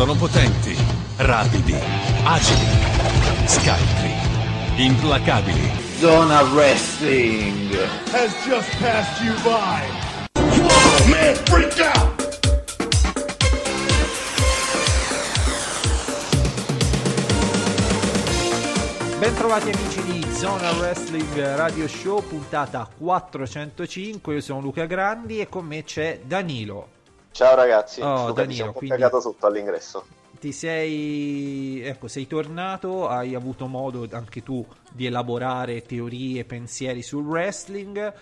Sono potenti, rapidi, agili, scaltri, implacabili. Zona Wrestling. has just passed you by. Man, freak out! Bentrovati amici di Zona Wrestling Radio Show, puntata 405. Io sono Luca Grandi e con me c'è Danilo. Ciao ragazzi, Oh, Luca, Danilo, un po' quindi- cagato sotto all'ingresso. Ti sei, ecco, sei tornato, hai avuto modo anche tu di elaborare teorie, pensieri sul wrestling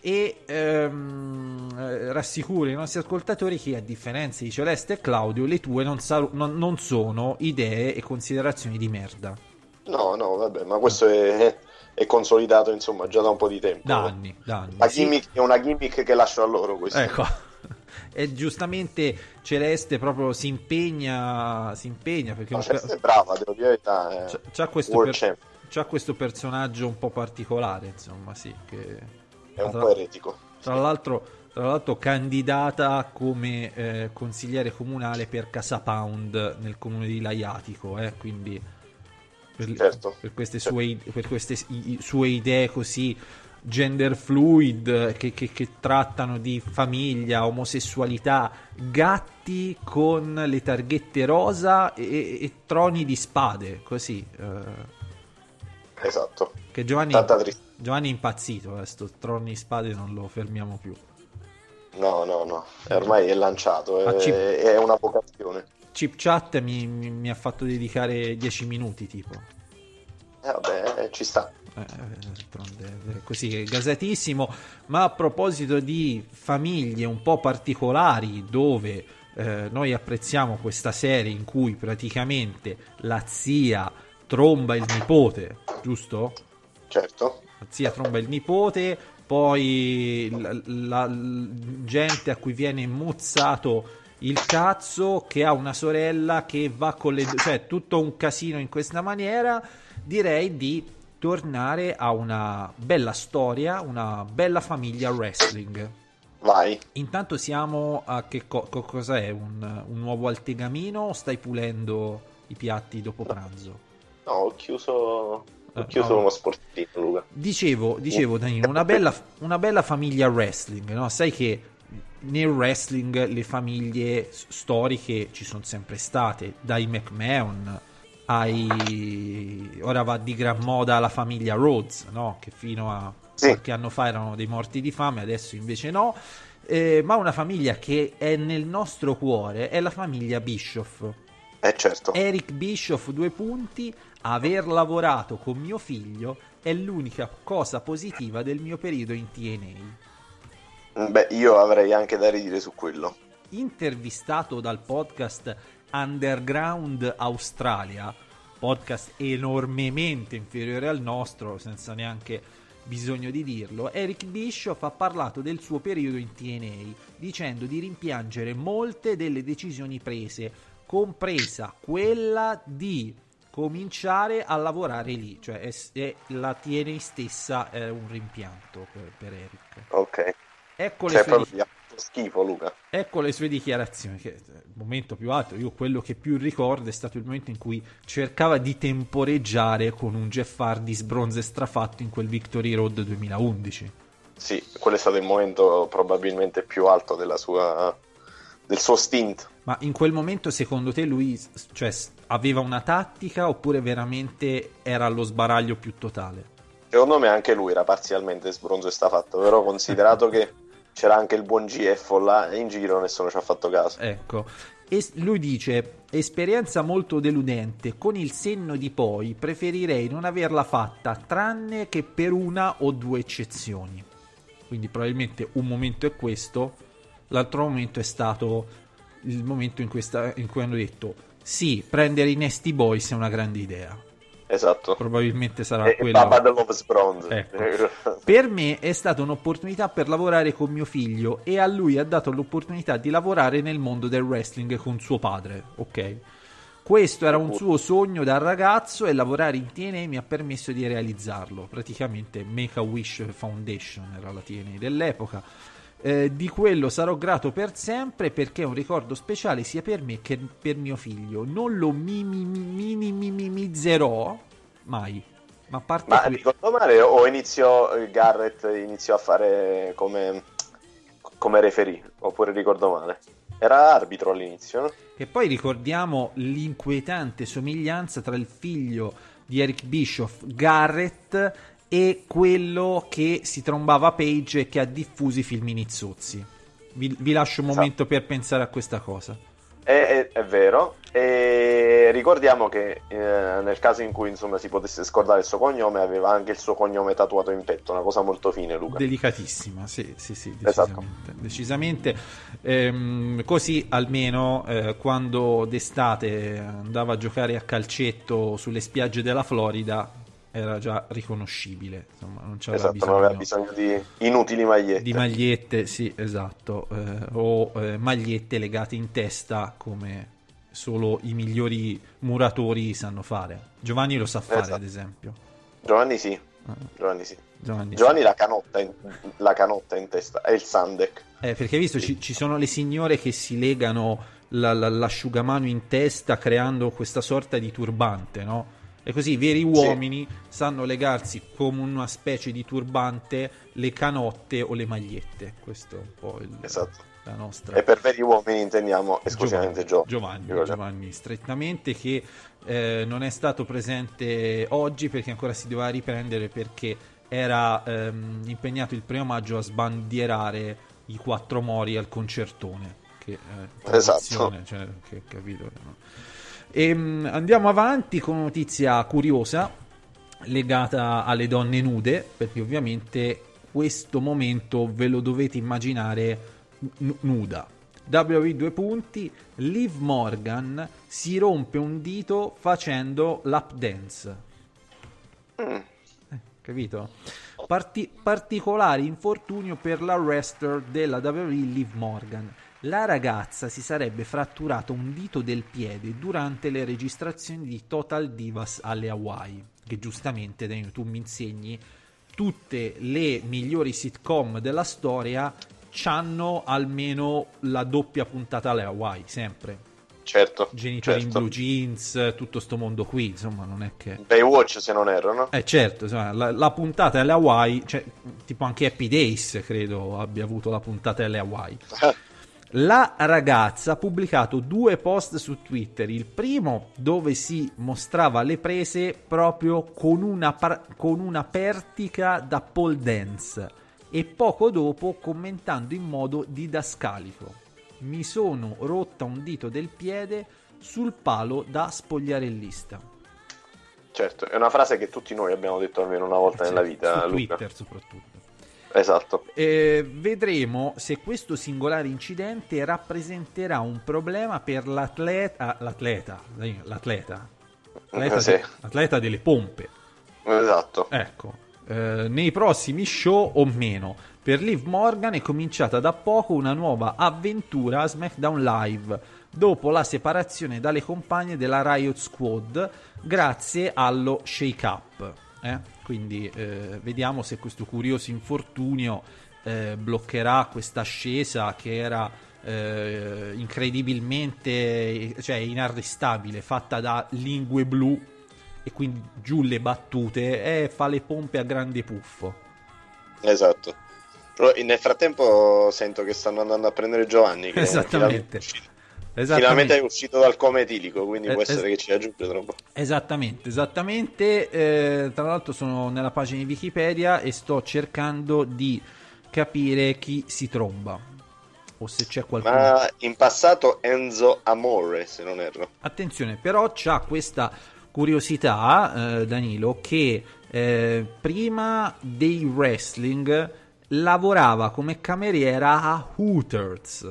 e ehm, eh, rassicuro i nostri ascoltatori che a differenza di Celeste e Claudio le tue non, sa- non- non sono idee e considerazioni di merda. No, no, vabbè, ma questo è, è consolidato insomma già da un po' di tempo. Da anni, da anni. La Sì. è una gimmick che lascio a loro questo. Ecco. E giustamente Celeste proprio si impegna, si impegna perché No, un per- Celeste è brava, devo dire la verità. c'ha, questo per- c'ha questo personaggio un po' particolare, insomma, sì, che è un tra- po' eretico. Tra l'altro, tra l'altro candidata come eh, consigliere comunale per Casa Pound nel comune di Laiatico, eh, quindi per, Certo. per queste, sue, per queste i- sue idee così gender fluid che, che- che trattano di famiglia, omosessualità, gatti con le targhette rosa e, e troni di spade, così. eh, Esatto. che Giovanni. Giovanni è impazzito, eh, sto troni di spade non lo fermiamo più. No, no, no, è ormai è lanciato, è, ci- è una vocazione. Chip Chat mi, mi- mi ha fatto dedicare 10 minuti tipo. Eh, vabbè, eh, ci sta. Eh, così gasatissimo. Ma a proposito di famiglie un po' particolari dove eh, noi apprezziamo questa serie in cui praticamente la zia tromba il nipote, giusto? Certo. La zia tromba il nipote, poi la, la- la gente a cui viene mozzato il cazzo che ha una sorella che va con le cioè tutto un casino in questa maniera direi di tornare a una bella storia una bella famiglia wrestling Vai. intanto siamo a che co- è un, un nuovo altegamino o stai pulendo i piatti dopo pranzo No, ho chiuso, ho Eh, chiuso no. uno sportino, Luca. Dicevo, dicevo Danilo, una bella, una bella famiglia wrestling, no? Sai che nel wrestling le famiglie storiche ci sono sempre state, dai McMahon ai... ora va di gran moda la famiglia Rhodes, no? Che fino a Sì. qualche anno fa erano dei morti di fame, adesso invece no. Eh, ma una famiglia che è nel nostro cuore è la famiglia Bischoff. Eh certo. Eric Bischoff, due punti. Aver lavorato con mio figlio è l'unica cosa positiva del mio periodo in TNA. Beh, io avrei anche da ridire su quello. Intervistato dal podcast Underground Australia, podcast enormemente inferiore al nostro, senza neanche bisogno di dirlo, Eric Bischoff ha parlato del suo periodo in TNA, dicendo di rimpiangere molte delle decisioni prese, compresa quella di cominciare a lavorare lì, cioè è, è- la TNA stessa è un rimpianto per, per Eric. Ok. Ecco le Cioè, sue schifo, Luca. Ecco le sue dichiarazioni, che eh, il momento più alto, io quello che più ricordo è stato il momento in cui cercava di temporeggiare con un Jeff Hardy sbronzo e strafatto in quel Victory Road 2011. Sì, quello è stato il momento probabilmente più alto della sua, del suo stint. Ma in quel momento secondo te lui cioè, aveva una tattica oppure veramente era allo sbaraglio più totale? Secondo me anche lui era parzialmente sbronzo e sta fatto, però considerato che c'era anche il buon GF là in giro, nessuno ci ha fatto caso. Ecco, e lui dice: Esperienza molto deludente. Con il senno di poi preferirei non averla fatta, tranne che per una o due eccezioni. Quindi, probabilmente un momento è questo, l'altro momento è stato il momento in cui, sta- in cui hanno detto: Sì, prendere i Nasty Boys è una grande idea. Esatto. Probabilmente sarà E, quello. Baba the Loves Bronze. Ecco. Per me è stata un'opportunità per lavorare con mio figlio e a lui ha dato l'opportunità di lavorare nel mondo del wrestling con suo padre, ok? Questo era un suo sogno da ragazzo e lavorare in TNA mi ha permesso di realizzarlo. Praticamente Make a Wish Foundation era la TNA dell'epoca. Eh, di quello sarò grato per sempre perché è un ricordo speciale sia per me che per mio figlio. Non lo minimizzerò mai. Ma a parte Ma que- ricordo male o iniziò Garrett iniziò a fare come, come referee? Oppure ricordo male? Era arbitro all'inizio, no? E poi ricordiamo l'inquietante somiglianza tra il figlio di Eric Bischoff, Garrett, e quello che si trombava Page e che ha diffuso i filmini zozzi. Vi, vi lascio un Esatto. momento per pensare a questa cosa. È, è- è vero. E ricordiamo che eh, nel caso in cui insomma si potesse scordare il suo cognome, aveva anche il suo cognome tatuato in petto, una cosa molto fine, Luca. Delicatissima, sì, sì, sì, Esatto. decisamente. decisamente. Ehm, così almeno eh, quando d'estate andava a giocare a calcetto sulle spiagge della Florida era già riconoscibile, insomma, non c'aveva esatto, non aveva bisogno bisogno di inutili magliette. di magliette, sì, esatto, eh, o eh, magliette legate in testa come solo i migliori muratori sanno fare. Giovanni lo sa fare, Esatto. ad esempio. Giovanni sì, Ah, Giovanni sì. Giovanni, Giovanni la canotta in, la canotta in testa, è il Sandek. Eh, perché hai visto, ci, ci sono le signore che si legano la- la- l'asciugamano in testa creando questa sorta di turbante, no? E così i veri uomini sanno legarsi come una specie di turbante le canotte o le magliette. Questo è un po' il- Esatto. la nostra... E per veri uomini intendiamo esclusivamente Giovanni. Giovanni, Ricordiamo. Giovanni, strettamente che eh, non è stato presente oggi perché ancora si doveva riprendere perché era ehm, impegnato il primo maggio a sbandierare i quattro mori al concertone. Che, eh, Esatto. cioè, che, capito, no? Ehm, andiamo avanti con una notizia curiosa legata alle donne nude, perché ovviamente questo momento ve lo dovete immaginare n- nuda. WWE due punti, Liv Morgan si rompe un dito facendo lap dance. Mm. Eh, capito? Parti- particolare infortunio per la wrestler della WWE Liv Morgan. La ragazza si sarebbe fratturato un dito del piede durante le registrazioni di Total Divas alle Hawaii. Che giustamente, Danilo, tu mi insegni tutte le migliori sitcom della storia hanno almeno la doppia puntata alle Hawaii, sempre. Certo. Genitori certo. in blue jeans, tutto sto mondo qui, insomma, non è che... Baywatch se non erro, no? Eh certo, insomma, la, la puntata alle Hawaii, cioè, tipo anche Happy Days credo abbia avuto la puntata alle Hawaii. La ragazza ha pubblicato due post su Twitter, il primo dove si mostrava le prese proprio con una, par- con una pertica da pole dance e poco dopo commentando in modo didascalico. Mi sono rotta un dito del piede sul palo da spogliarellista. Certo, è una frase che tutti noi abbiamo detto almeno una volta nella vita, su Luca. Twitter soprattutto. Esatto. Eh, vedremo se questo singolare incidente rappresenterà un problema per l'atleta, ah, l'atleta, l'atleta, l'atleta, Eh, sì. de- l'atleta delle pompe. Esatto. Ecco, eh, nei prossimi show o meno. Per Liv Morgan è cominciata da poco una nuova avventura a SmackDown Live dopo la separazione dalle compagne della Riot Squad grazie allo Shake Up. eh? Quindi eh, vediamo se questo curioso infortunio eh, bloccherà questa ascesa che era eh, incredibilmente, cioè inarrestabile, fatta da lingue blu e quindi giù le battute e fa le pompe a grande puffo. Esatto. Però Nel frattempo sento che stanno andando a prendere Giovanni. Che Esattamente. È. finalmente è uscito dal coma etilico, quindi Eh, può es- essere che ci aggiunge tra un po'. Esattamente, esattamente. eh, tra l'altro sono nella pagina di Wikipedia e sto cercando di capire chi si tromba. O se c'è qualcuno. Ma in passato Enzo Amore, se non erro. Attenzione, però c'ha questa curiosità, eh, Danilo, che eh, prima dei wrestling lavorava come cameriera a Hooters.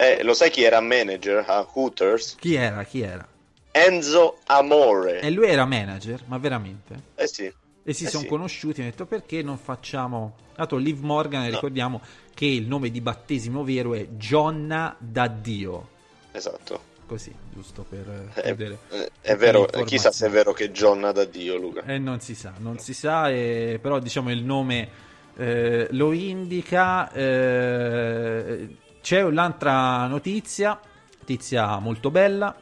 Eh, lo sai chi era manager a Hooters? Chi era? Chi era? Enzo Amore. E lui era manager, ma veramente? Eh sì. E si Eh sono sì. conosciuti e hanno detto perché non facciamo... Dato Liv Morgan, No. ricordiamo che il nome di battesimo vero è Gionna da Dio. Esatto. Così, giusto per eh, Eh, chiudere. eh, è vero, chissà se è vero che ha da Dio, Luca. Eh, non si sa, non si sa, eh, però diciamo il nome eh, lo indica. eh, c'è un'altra notizia, notizia molto bella.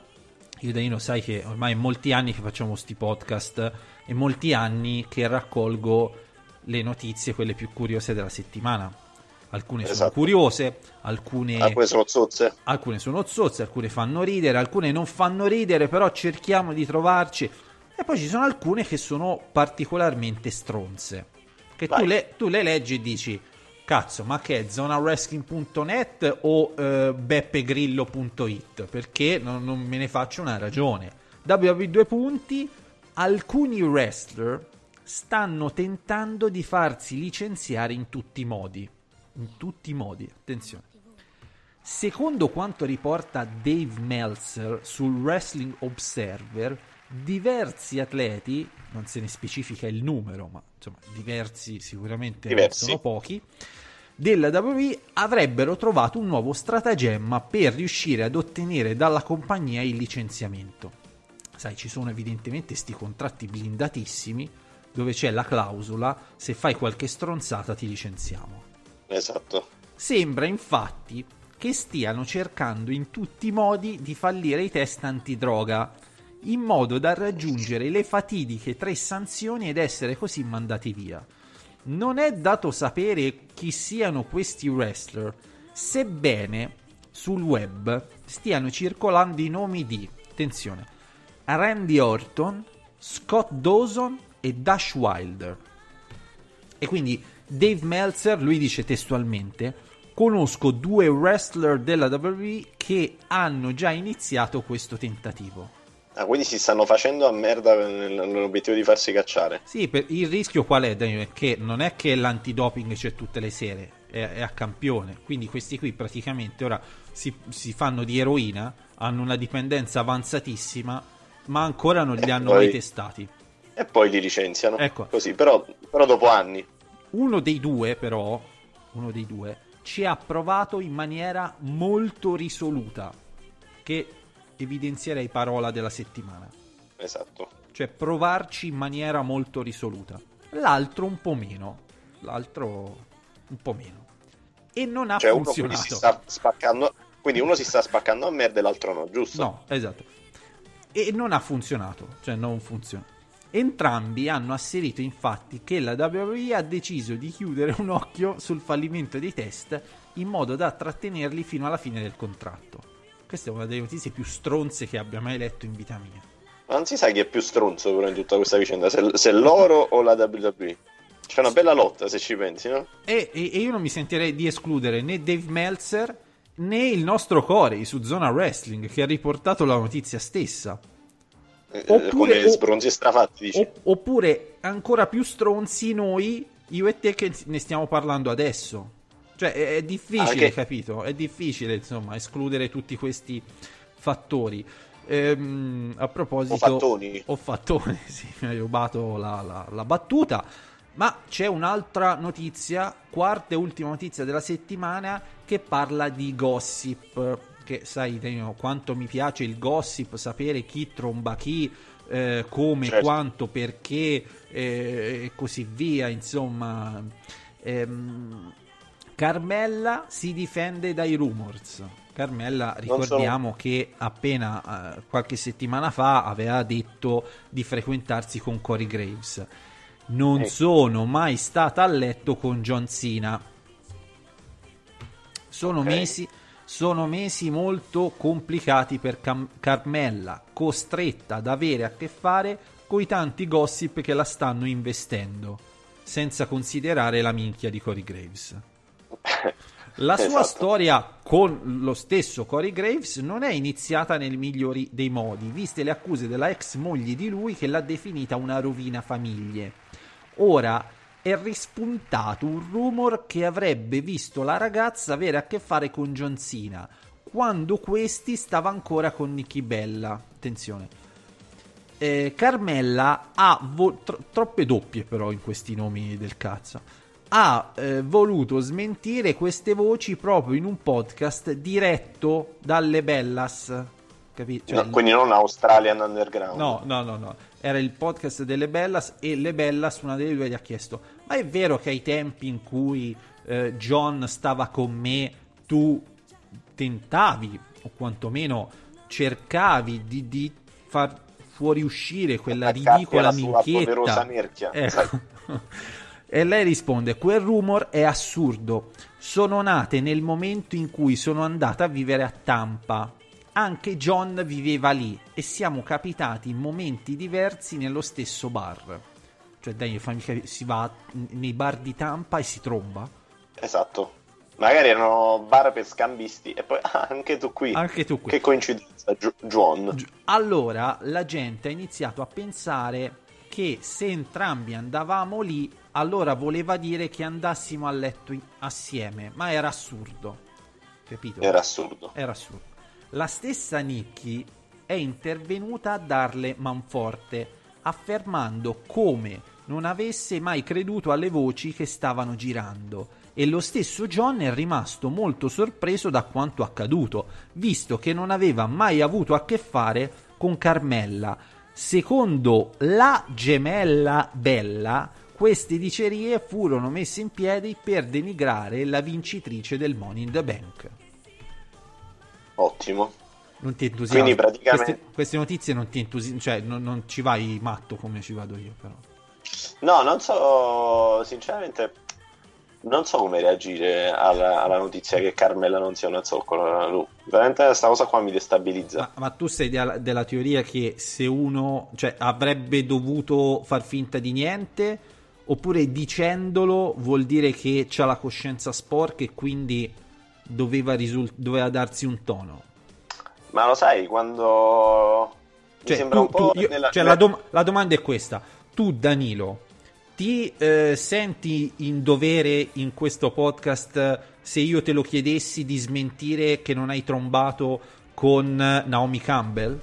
Io Danilo sai che ormai è molti anni che facciamo sti podcast e molti anni che raccolgo le notizie, quelle più curiose della settimana. Alcune sono Esatto. curiose, alcune Alcune sono zozze. alcune sono zozze, alcune fanno ridere, alcune non fanno ridere, però cerchiamo di trovarci. E poi ci sono alcune che sono particolarmente stronze. Che tu le, tu le leggi e dici, cazzo, ma che è zonawrestling.net o eh, beppegrillo.it? Perché non, non me ne faccio una ragione. WWE punti, alcuni wrestler stanno tentando di farsi licenziare in tutti i modi. In tutti i modi, attenzione. Secondo quanto riporta Dave Meltzer sul Wrestling Observer, diversi atleti, non se ne specifica il numero, ma insomma diversi sicuramente Diversi. sono pochi, della WWE avrebbero trovato un nuovo stratagemma per riuscire ad ottenere dalla compagnia il licenziamento. Sai, ci sono evidentemente questi contratti blindatissimi dove c'è la clausola se fai qualche stronzata ti licenziamo. Esatto. Sembra infatti che stiano cercando in tutti i modi di fallire i test antidroga, in modo da raggiungere le fatidiche tre sanzioni ed essere così mandati via. Non è dato sapere chi siano questi wrestler, sebbene sul web stiano circolando i nomi di, attenzione, Randy Orton, Scott Dawson e Dash Wilder. E quindi Dave Meltzer, lui dice testualmente, conosco due wrestler della WWE che hanno già iniziato questo tentativo. Ah, quindi si stanno facendo a merda nel- nell'obiettivo di farsi cacciare. Sì, il rischio qual è, Daniel? È che non è che l'antidoping c'è tutte le sere, è, è a campione. Quindi questi qui praticamente ora si, si fanno di eroina, hanno una dipendenza avanzatissima, ma ancora non li E hanno poi- mai testati. E poi li licenziano. Ecco. Così, però, però dopo anni. Uno dei due, però, uno dei due, ci ha provato in maniera molto risoluta, che evidenzierei parola della settimana. Esatto. Cioè, provarci in maniera molto risoluta. L'altro un po' meno. L'altro un po' meno. E non ha Cioè uno quindi funzionato. si sta spaccando. Quindi uno si sta spaccando a merda e l'altro no, giusto? No, esatto. E non ha funzionato, cioè non funziona. Entrambi hanno asserito infatti che la WWE ha deciso di chiudere un occhio sul fallimento dei test in modo da trattenerli fino alla fine del contratto. Questa è una delle notizie più stronze che abbia mai letto in vita mia. Ma non si sa chi è più stronzo però in tutta questa vicenda, se, se loro o la WWE. C'è una bella lotta se ci pensi, no? E, e- e io non mi sentirei di escludere né Dave Meltzer né il nostro Corey su Zona Wrestling che ha riportato la notizia stessa. Eh, Oppure- Come sbronzi strafatti, dici. O- oppure ancora più stronzi noi, io e te che ne stiamo parlando adesso. Cioè è, è difficile, Anche- capito? È difficile, insomma, escludere tutti questi fattori. Ehm, a proposito... O fattoni. O fattoni, sì, mi hai rubato la, la- la battuta. Ma c'è un'altra notizia, quarta e ultima notizia della settimana, che parla di gossip. Che sai, Danilo, quanto mi piace il gossip, sapere chi tromba chi, eh, come, Certo. quanto, perché eh, e così via. Insomma, Ehm, Carmella si difende dai rumors. Carmella, ricordiamo che appena eh, qualche settimana fa aveva detto di frequentarsi con Corey Graves. Non Ecco. sono mai stata a letto con John Cena. Sono Ok. mesi sono mesi molto complicati per Cam- Carmella, costretta ad avere a che fare con i tanti gossip che la stanno investendo, senza considerare la minchia di Corey Graves. La sua Esatto. storia con lo stesso Corey Graves non è iniziata nel migliori dei modi, viste le accuse della ex moglie di lui che l'ha definita una rovina famiglie. Ora è rispuntato un rumor che avrebbe visto la ragazza avere a che fare con John Cena quando questi stava ancora con Nicky Bella. Attenzione. Eh, Carmella ha vo- tro- troppe doppie però in questi nomi del cazzo. Ha eh, voluto smentire queste voci proprio in un podcast diretto dalle Bellas. Capito? Cioè, No, quindi non Australian Underground. No, no, no, no. Era il podcast delle Bellas e le Bellas, una delle due, gli ha chiesto: ma è vero che ai tempi in cui eh, John stava con me, tu tentavi, o quantomeno cercavi di, di far fuoriuscire quella ridicola minchietta. Ecco. e lei risponde: Quel rumor è assurdo. Sono nate nel momento in cui sono andata a vivere a Tampa. Anche John viveva lì e siamo capitati in momenti diversi nello stesso bar. Cioè, dai, si va nei bar di Tampa e si tromba. Esatto. Magari erano bar per scambisti e poi ah, anche tu qui. Anche tu qui. Che coincidenza, John. Allora la gente ha iniziato a pensare che se entrambi andavamo lì, allora voleva dire che andassimo a letto assieme, ma era assurdo. Capito? Era assurdo. Era assurdo. La stessa Nikki è intervenuta a darle manforte, affermando come non avesse mai creduto alle voci che stavano girando e lo stesso John è rimasto molto sorpreso da quanto accaduto, visto che non aveva mai avuto a che fare con Carmella. Secondo la gemella Bella, queste dicerie furono messe in piedi per denigrare la vincitrice del Money in the Bank. Ottimo. Non ti entusiasmi. Quindi praticamente... queste, queste, notizie non ti entusiasmano, cioè non, non ci vai matto come ci vado io però. No, non so, sinceramente non so come reagire alla, alla, notizia che Carmella non sia una zoccola. Veramente questa cosa qua mi destabilizza. Ma, ma tu sei della, della, teoria che se uno cioè, avrebbe dovuto far finta di niente, oppure dicendolo vuol dire che ha la coscienza sporca e quindi doveva, risult- doveva darsi un tono? Ma lo sai, quando... Cioè, mi sembra tu, un po' io, nella... cioè, la, dom- la domanda è questa. Tu, Danilo, ti eh, senti in dovere in questo podcast, se io te lo chiedessi, di smentire che non hai trombato con Naomi Campbell?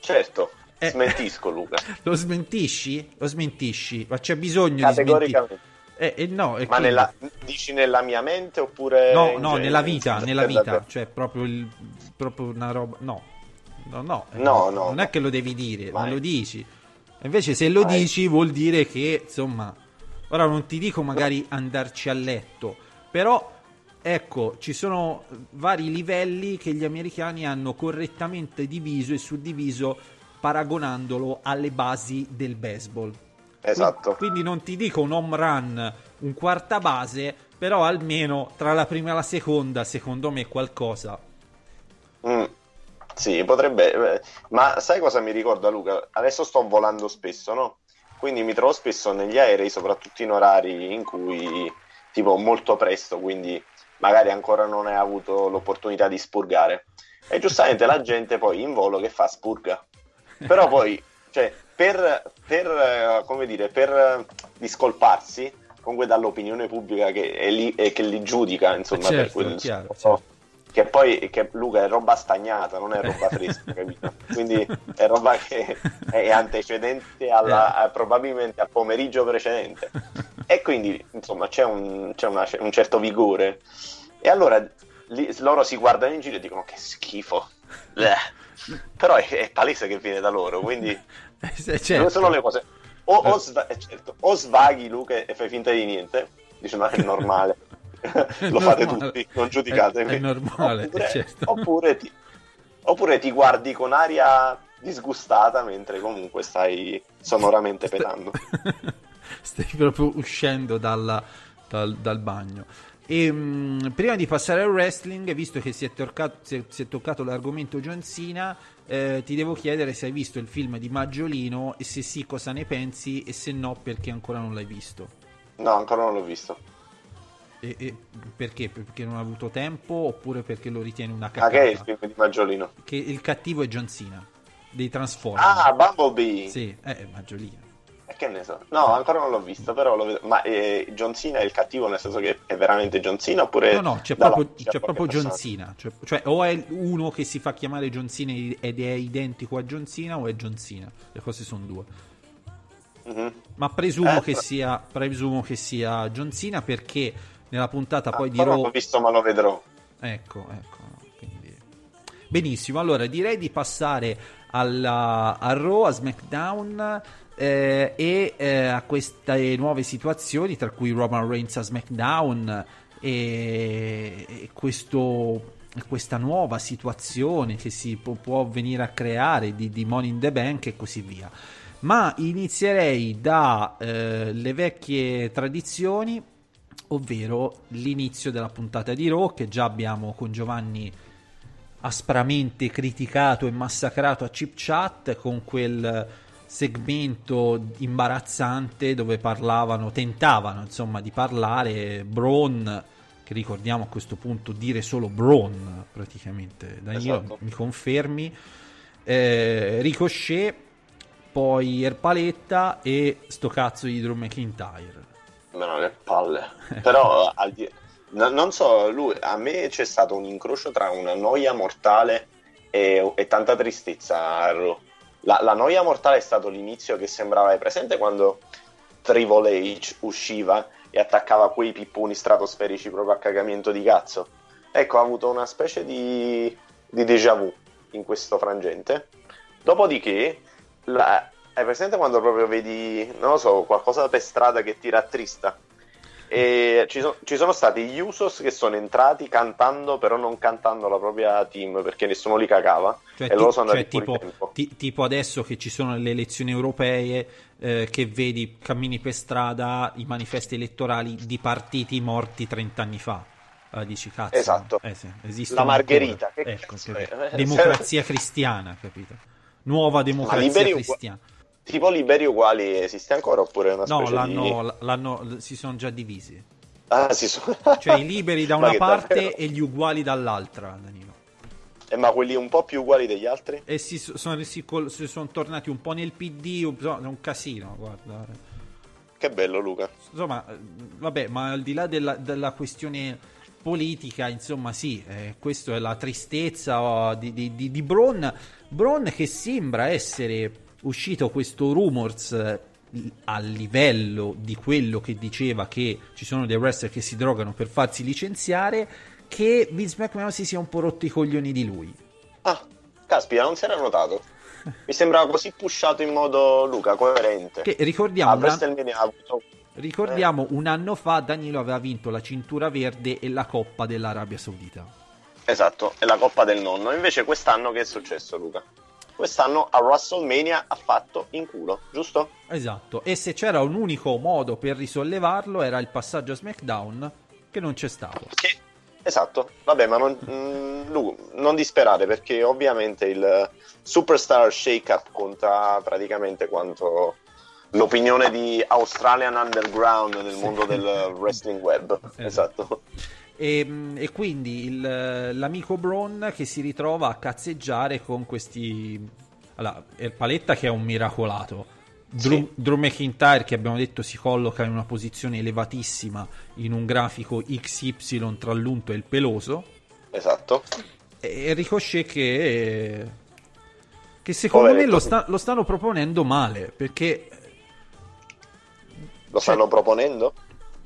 Certo, eh, smentisco Luca. Lo smentisci? Lo smentisci, ma c'è bisogno di smentire. Eh, eh, no, ma quindi... nella, dici nella mia mente oppure... No, no, genere, nella vita, nella vita, cioè proprio, il, proprio una roba... No, no, no, no, no non no. è che lo devi dire, Vai. non lo dici Invece se lo Vai. dici vuol dire che, insomma, ora non ti dico magari andarci a letto, però ecco, ci sono vari livelli che gli americani hanno correttamente diviso e suddiviso paragonandolo alle basi del baseball. Esatto. Quindi non ti dico un home run, un quarta base, però almeno tra la prima e la seconda, secondo me qualcosa. Mm. Sì, potrebbe, eh, ma sai cosa mi ricorda Luca? Adesso sto volando spesso, no? Quindi mi trovo spesso negli aerei, soprattutto in orari in cui, tipo, molto presto, quindi magari ancora non hai avuto l'opportunità di spurgare. E giustamente la gente poi in volo che fa spurga. Però poi, cioè, per, per eh, come dire, per discolparsi comunque dall'opinione pubblica che, è lì, e che li giudica, insomma, certo, per quel chiaro, certo che poi che Luca è roba stagnata, non è roba fresca, capito? Quindi è roba che è antecedente alla, a, probabilmente al pomeriggio precedente. E quindi, insomma, c'è un, c'è una, un certo vigore. E allora li, loro si guardano in giro e dicono che schifo. Bleh. Però è, è, palese che viene da loro, quindi eh, certo. sono le cose. O, o, sva- eh, certo, o svaghi Luca e fai finta di niente, dice ma è normale. lo fate tutti, non giudicatemi. È, è normale, oppure, certo. oppure, ti, oppure, ti, guardi con aria disgustata mentre comunque stai sonoramente pedando. stai proprio uscendo dalla, dal, dal, bagno. E, mh, mm, prima di passare al wrestling, visto che si è, toccato, si è, si è toccato l'argomento John Cena, eh, ti devo chiedere se hai visto il film di Maggiolino e se sì cosa ne pensi e se no perché ancora non l'hai visto. No, ancora non l'ho visto. E, e perché? Perché non ha avuto tempo oppure perché lo ritiene una cagata? Ma che è il film di Maggiolino? Che il cattivo è John Cena dei Transformers. Ah, Bumblebee! Sì, è Maggiolino. E che ne so? No, ancora non l'ho visto, però lo vedo. Ma eh, John Cena è il cattivo nel senso che è veramente John Cena oppure... No, no, c'è proprio, c'è proprio John Cena. Cioè, cioè, o è uno che si fa chiamare John Cena ed è identico a John Cena o è John Cena. Le cose sono due. Mm-hmm. Ma presumo, eh, che sia, presumo che sia John Cena perché nella puntata poi ah, dirò... Non l'ho visto ma lo vedrò. Ecco, ecco. Quindi... Benissimo, allora direi di passare alla, a Raw, a SmackDown. eh, e eh, a queste nuove situazioni, tra cui Roman Reigns a SmackDown e, e questo, questa nuova situazione che si può, può venire a creare di, di, Money in the Bank e così via. Ma inizierei dalle eh, vecchie tradizioni, ovvero l'inizio della puntata di Raw, che già abbiamo con Giovanni aspramente criticato e massacrato a Chip Chat con quel segmento imbarazzante dove parlavano, tentavano insomma di parlare Braun, che ricordiamo a questo punto dire solo Braun praticamente, Danilo esatto. mi confermi, eh, Ricochet, poi Erpaletta e sto cazzo di Drew McIntyre. Ma no, che palle. Però al di... no, non so, lui, a me c'è stato un incrocio tra una noia mortale e, e tanta tristezza la, la, noia mortale è stato l'inizio che sembrava è presente quando Triple H usciva e attaccava quei pipponi stratosferici proprio a cagamento di cazzo. Ecco, ha avuto una specie di, di déjà vu in questo frangente. Dopodiché, la, hai presente quando proprio vedi, non lo so, qualcosa per strada che ti rattrista? E ci, so, ci, sono stati gli Usos che sono entrati cantando, però non cantando la propria team perché nessuno li cagava. Cioè, e loro sono andati cioè, tipo, ti, tipo adesso che ci sono le elezioni europee, eh, che vedi cammini per strada i manifesti elettorali di partiti morti 30 anni fa. Uh, dici cazzo, esatto. Eh, sì, la Margherita, ecco, democrazia cristiana, capito? Nuova democrazia cristiana. Tipo liberi uguali esiste ancora oppure è una no, specie l'hanno, di... l'hanno, si sono già divisi. Ah, si sono... cioè i liberi da una parte davvero? e gli uguali dall'altra, Danilo. Eh, ma quelli un po' più uguali degli altri? E si sono, si, si sono tornati un po' nel PD, un, un casino, guarda. Che bello Luca. Insomma, eh, vabbè, ma al di là della, della questione politica, insomma, sì, eh, questa è la tristezza oh, di, di, di, di Braun. Braun che sembra essere uscito questo rumors eh, a livello di quello che diceva che ci sono dei wrestler che si drogano per farsi licenziare che Vince McMahon si sia un po' rotto i coglioni di lui. Ah, caspita, non si era notato. Mi sembrava così pushato in modo Luca, coerente. Che ricordiamo, ah, un, anno... ricordiamo eh. un anno fa Danilo aveva vinto la cintura verde e la coppa dell'Arabia Saudita. Esatto, e la coppa del nonno. Invece quest'anno che è successo Luca? Quest'anno a WrestleMania ha fatto in culo, giusto? Esatto, e se c'era un unico modo per risollevarlo era il passaggio a SmackDown, che non c'è stato. Che... Esatto, vabbè, ma non, mh, mm, non disperare perché ovviamente il Superstar Shake-Up conta praticamente quanto l'opinione di Australian Underground nel sì. mondo del wrestling web. Esatto. esatto. E, ehm, e quindi il, l'amico Braun che si ritrova a cazzeggiare con questi. Allora, Paletta che è un miracolato. Drew, sì. Drew, McIntyre che abbiamo detto si colloca in una posizione elevatissima in un grafico XY tra l'unto e il peloso. Esatto. E Ricochet che, che secondo Poveretto. me lo, sta, lo, stanno proponendo male perché... Lo stanno cioè, proponendo?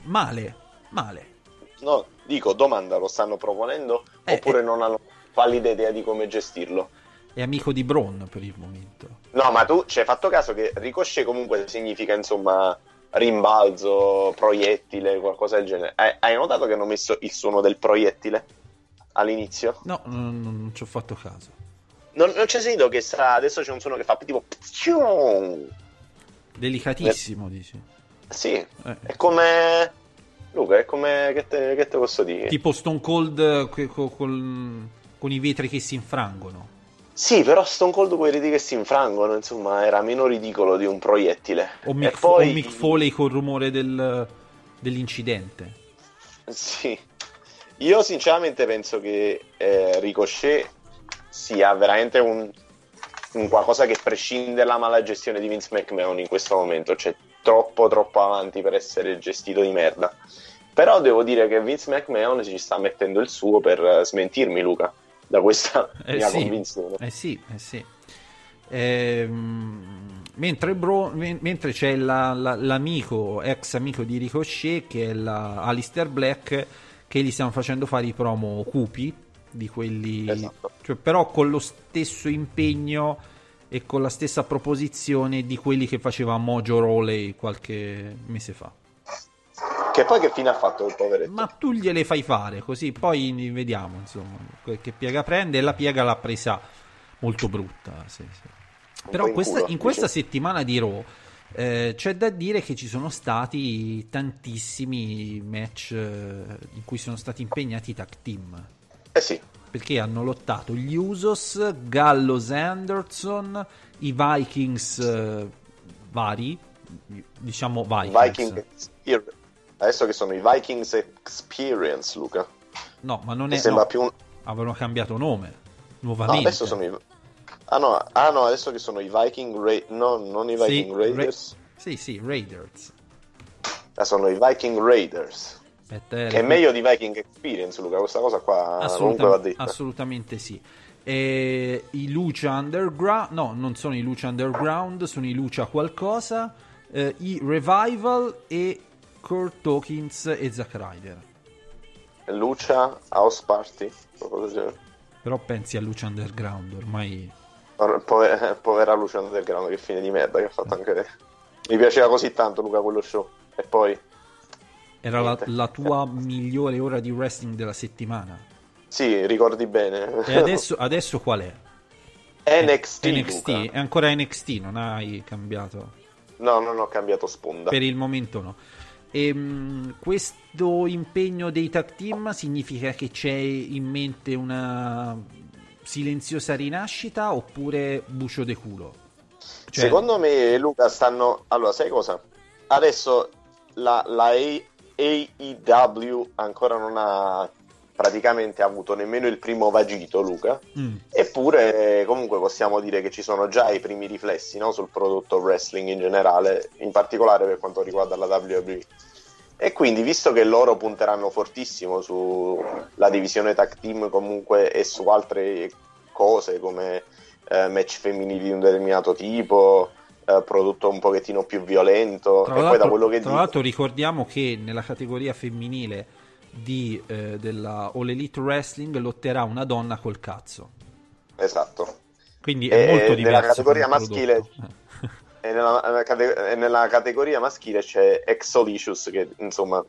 Male, male. No, Dico, domanda, lo stanno proponendo eh, oppure eh, non hanno pallida idea di come gestirlo? È amico di Braun per il momento. No, ma tu ci hai fatto caso che ricochet comunque significa insomma rimbalzo, proiettile, qualcosa del genere. Hai, hai notato che hanno messo il suono del proiettile all'inizio? No, non, non ci ho fatto caso. Non, non c'è sentito che sta, adesso c'è un suono che fa tipo... Delicatissimo, dici? Sì, eh. è come Luca, è come che te, che te posso dire? Tipo Stone Cold eh, con, con, con i vetri che si infrangono. Sì, però Stone Cold quei riti che si infrangono, insomma, era meno ridicolo di un proiettile. O Mick, poi... o Mick Foley col rumore del, dell'incidente. Sì. Io sinceramente penso che eh, Ricochet sia veramente un, un, qualcosa che prescinde dalla mala gestione di Vince McMahon in questo momento. Cioè, troppo troppo avanti per essere gestito di merda. Però devo dire che Vince McMahon ci sta mettendo il suo per smentirmi, Luca, da questa eh mia sì, convinzione. Eh sì, eh sì. Ehm, mentre, bro, mentre, c'è la, la, l'amico, ex amico di Ricochet, che è la Alistair Black, che gli stiamo facendo fare i promo cupi, di quelli... Esatto. Cioè, però con lo stesso impegno e con la stessa proposizione di quelli che faceva Mojo Rowley qualche mese fa. Che poi che fine ha fatto il poveretto? Ma tu gliele fai fare, così poi vediamo, insomma, che piega prende e la piega l'ha presa molto brutta. Sì, sì. Però in questa, culo, in questa settimana di Raw eh, c'è da dire che ci sono stati tantissimi match eh, in cui sono stati impegnati i tag team. Eh sì. Perché hanno lottato gli Usos, Gallows Anderson, i Vikings eh, vari, diciamo Vikings. Viking Adesso che sono i Vikings Experience, Luca. No, ma non Mi è... Sembra no, più un... Avevano cambiato nome, nuovamente. No, adesso sono i... Ah no, ah no, adesso che sono i Viking Ra- No, non i Viking sì, Raiders. Ra- sì, sì, Raiders. Ah, sono i Viking Raiders. Eh, che è meglio di Viking Experience, Luca. Questa cosa qua Assolutam- va detta. Assolutamente sì. E I Lucia Underground, no, non sono i Lucia Underground, sono i Lucia qualcosa. Eh, I Revival e Kurt Hawkins e Zack Ryder. Lucia House Party, Però pensi a Lucia Underground, ormai... Povera, povera Lucia Underground, che fine di merda che ha fatto anche lei. Mi piaceva così tanto Luca quello show. E poi... Era la, la, tua migliore ora di wrestling della settimana. Sì, ricordi bene. E adesso, adesso qual è? NXT. NXT, è ancora NXT, non hai cambiato? No, non ho cambiato sponda. Per il momento no. E, um, questo impegno dei tag team significa che c'è in mente una silenziosa rinascita oppure bucio de culo? Cioè... Secondo me, Luca, stanno. Allora, sai cosa? Adesso la, la AEW ancora non ha praticamente avuto nemmeno il primo vagito, Luca. Mm. Eppure, comunque, possiamo dire che ci sono già i primi riflessi no? sul prodotto wrestling in generale, in particolare per quanto riguarda la WWE. E quindi, visto che loro punteranno fortissimo sulla divisione tag team comunque e su altre cose come eh, match femminili di un determinato tipo, eh, prodotto un pochettino più violento, tra e poi da quello che Tra dico... l'altro ricordiamo che nella categoria femminile di, eh, della All Elite Wrestling lotterà una donna col cazzo. Esatto. Quindi è e molto diverso. Nella categoria maschile e nella, e nella, categoria maschile c'è Exolicious che insomma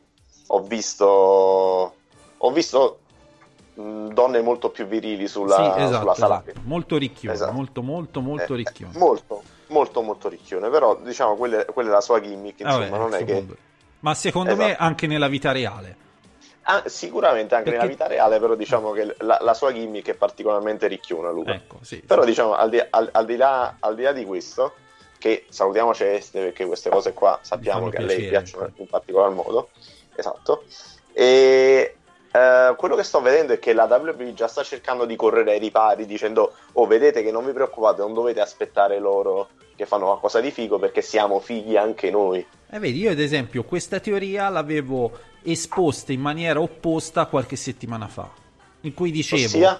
ho visto ho visto donne molto più virili sulla, sì, esatto, sulla sala esatto. molto ricchione esatto. molto molto molto eh, ricchione molto molto molto ricchione però diciamo quella, quella è la sua gimmick insomma Vabbè, non è che ma secondo me esatto. anche nella vita reale Ah, sicuramente anche Perché... nella vita reale, però diciamo che la, la, sua gimmick è particolarmente ricchiona, Luca. Ecco, sì, però sì. diciamo, al di, al, al, di là, al di, là, di questo, che salutiamo Celeste perché queste cose qua sappiamo che a lei piacciono in particolar modo. Esatto. E eh, quello che sto vedendo è che la WWE già sta cercando di correre ai ripari dicendo oh vedete che non vi preoccupate, non dovete aspettare loro che fanno qualcosa di figo perché siamo figli anche noi. Eh vedi, io ad esempio questa teoria l'avevo esposta in maniera opposta qualche settimana fa, in cui dicevo,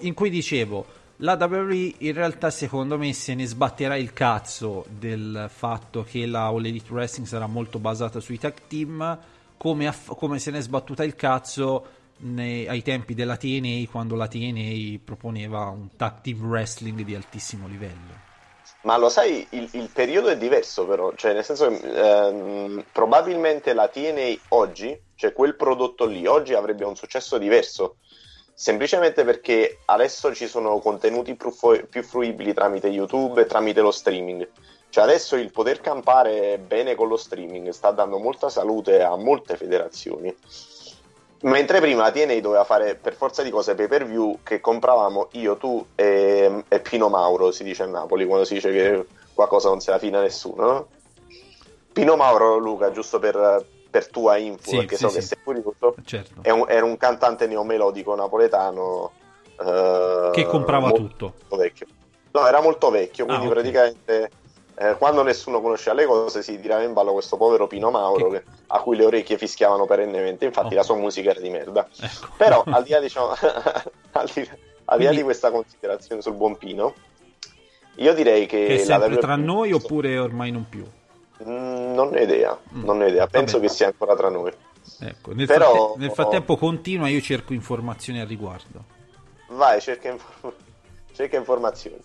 in cui dicevo la WWE in realtà secondo me se ne sbatterà il cazzo del fatto che la All Elite Wrestling sarà molto basata sui tag team come, aff- come se ne è sbattuta il cazzo nei- ai tempi della TNA quando la TNA proponeva un team wrestling di altissimo livello. Ma lo sai, il, il periodo è diverso però, cioè nel senso che ehm, probabilmente la TNA oggi, cioè quel prodotto lì, oggi avrebbe un successo diverso semplicemente perché adesso ci sono contenuti più, fu- più fruibili tramite YouTube e tramite lo streaming. Cioè adesso il poter campare bene con lo streaming sta dando molta salute a molte federazioni. Mentre prima la TNA doveva fare per forza di cose pay per view che compravamo io, tu e, e Pino Mauro, si dice a Napoli, quando si dice che qualcosa non se la fina a nessuno. No? Pino Mauro, Luca, giusto per, per tua info, sì, perché sì, so sì. che sei curioso, certo. un, era un cantante neomelodico napoletano eh, che comprava tutto. Vecchio. No, era molto vecchio, quindi ah, okay. praticamente eh, quando nessuno conosceva le cose si tirava in ballo questo povero Pino Mauro che... A cui le orecchie fischiavano perennemente, infatti oh. la sua musica era di merda. Ecco. Però al di là, diciamo, al di, al quindi... di questa considerazione sul buon Pino, io direi che... Che è sempre tra noi oppure ormai non più? Mm, non ne ho idea, mm. non ne ho idea. penso Vabbè. che sia ancora tra noi. Ecco, nel, Però... fratte- nel, frattempo continua, io cerco informazioni al riguardo. Vai, cerca, inform- cerca informazioni.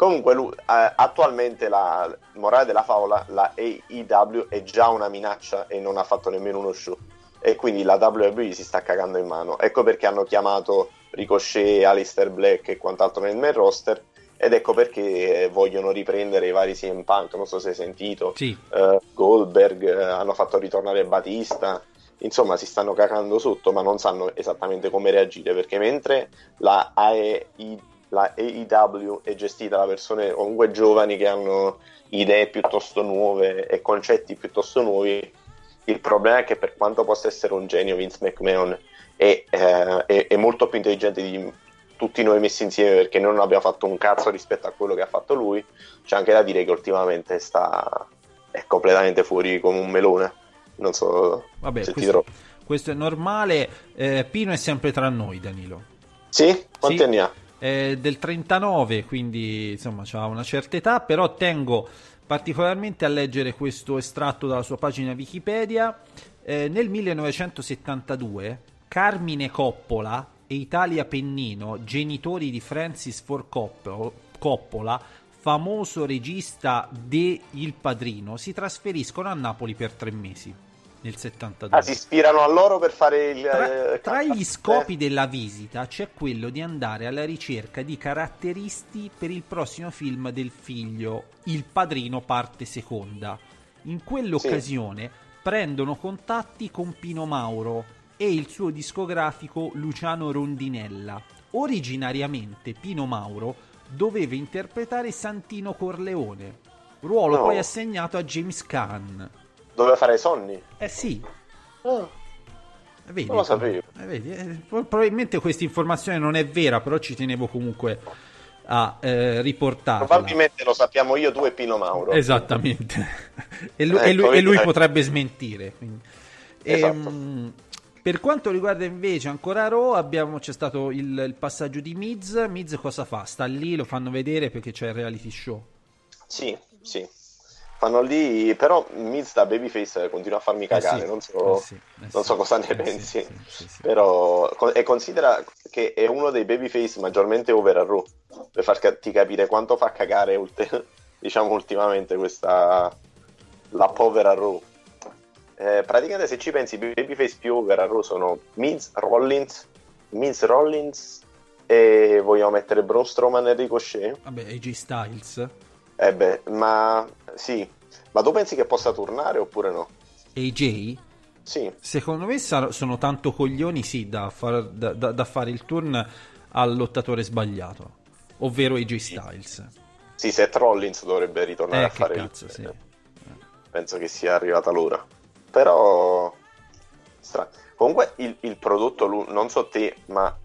Comunque, lui, eh, attualmente la morale della favola, la AEW è già una minaccia e non ha fatto nemmeno uno show. E quindi la WWE si sta cagando in mano. Ecco perché hanno chiamato Ricochet, Alistair Black e quant'altro nel main roster. Ed ecco perché vogliono riprendere i vari CM Punk. Non so se hai sentito. Sì. eh, Goldberg, eh, hanno fatto ritornare Batista. Insomma, si stanno cagando sotto, ma non sanno esattamente come reagire. Perché mentre la AEW la AEW è gestita da persone comunque giovani che hanno idee piuttosto nuove e concetti piuttosto nuovi. Il problema è che per quanto possa essere un genio Vince McMahon è, eh, è, è molto più intelligente di tutti noi messi insieme perché noi non abbiamo fatto un cazzo rispetto a quello che ha fatto lui. C'è anche da dire che ultimamente sta è completamente fuori come un melone. Non so Vabbè, se ti questo, questo è normale. Eh, Pino è sempre tra noi, Danilo. Sì? Quanti Sì. anni ha? È del 39, quindi insomma ha una certa età, però tengo particolarmente a leggere questo estratto dalla sua pagina Wikipedia. Eh, nel 1972 Carmine Coppola e Italia Pennino, genitori di Francis Ford Coppo- Coppola, famoso regista de Il Padrino, si trasferiscono a Napoli per tre mesi nel 72. Ah, si ispirano a loro per fare il... Tra, eh, tra gli eh, scopi della visita c'è quello di andare alla ricerca di caratteristi per il prossimo film del figlio, Il Padrino parte seconda. In quell'occasione prendono contatti con Pino Mauro e il suo discografico Luciano Rondinella. Originariamente Pino Mauro doveva interpretare Santino Corleone, ruolo No. poi assegnato a James Caan. Doveva fare Sonny. Eh sì, Ah, Vedi, Non lo sapevo. Eh, vedi, eh, pro- probabilmente questa informazione non è vera, però ci tenevo comunque a eh, riportarla. probabilmente lo sappiamo io, tu e Pino Mauro. Esattamente. e, lui, Ecco, e lui- e vedi, lui eh. potrebbe smentire. quindi. Esatto. Ehm, per quanto riguarda invece ancora Raw, abbiamo, c'è stato il, il passaggio di Miz. Miz cosa fa? Sta lì, lo fanno vedere perché c'è il reality show. Sì, sì. Fanno lì, però Miz da Babyface continua a farmi cagare, Eh sì, non, so, eh sì, eh non sì, so cosa ne eh pensi. Però, e considera che è uno dei Babyface maggiormente over a Raw, per farti capire quanto fa cagare, ulte- diciamo, ultimamente questa, la povera Raw. Eh, praticamente se ci pensi, i Babyface più over a Raw sono Miz, Rollins, Miz, Rollins e vogliamo mettere Braun Strowman e Ricochet. Vabbè, AJ Styles. Eh beh, ma sì, ma tu pensi che possa tornare oppure no? AJ? Sì, Secondo me sono tanto coglioni, sì, da, far- da- da- da fare il turn al lottatore sbagliato, ovvero AJ Styles. sì, Seth Rollins dovrebbe ritornare Eh, a fare cazzo, il... sì. Penso che sia arrivata l'ora. Però, stra- comunque il, il prodotto, non so te, ma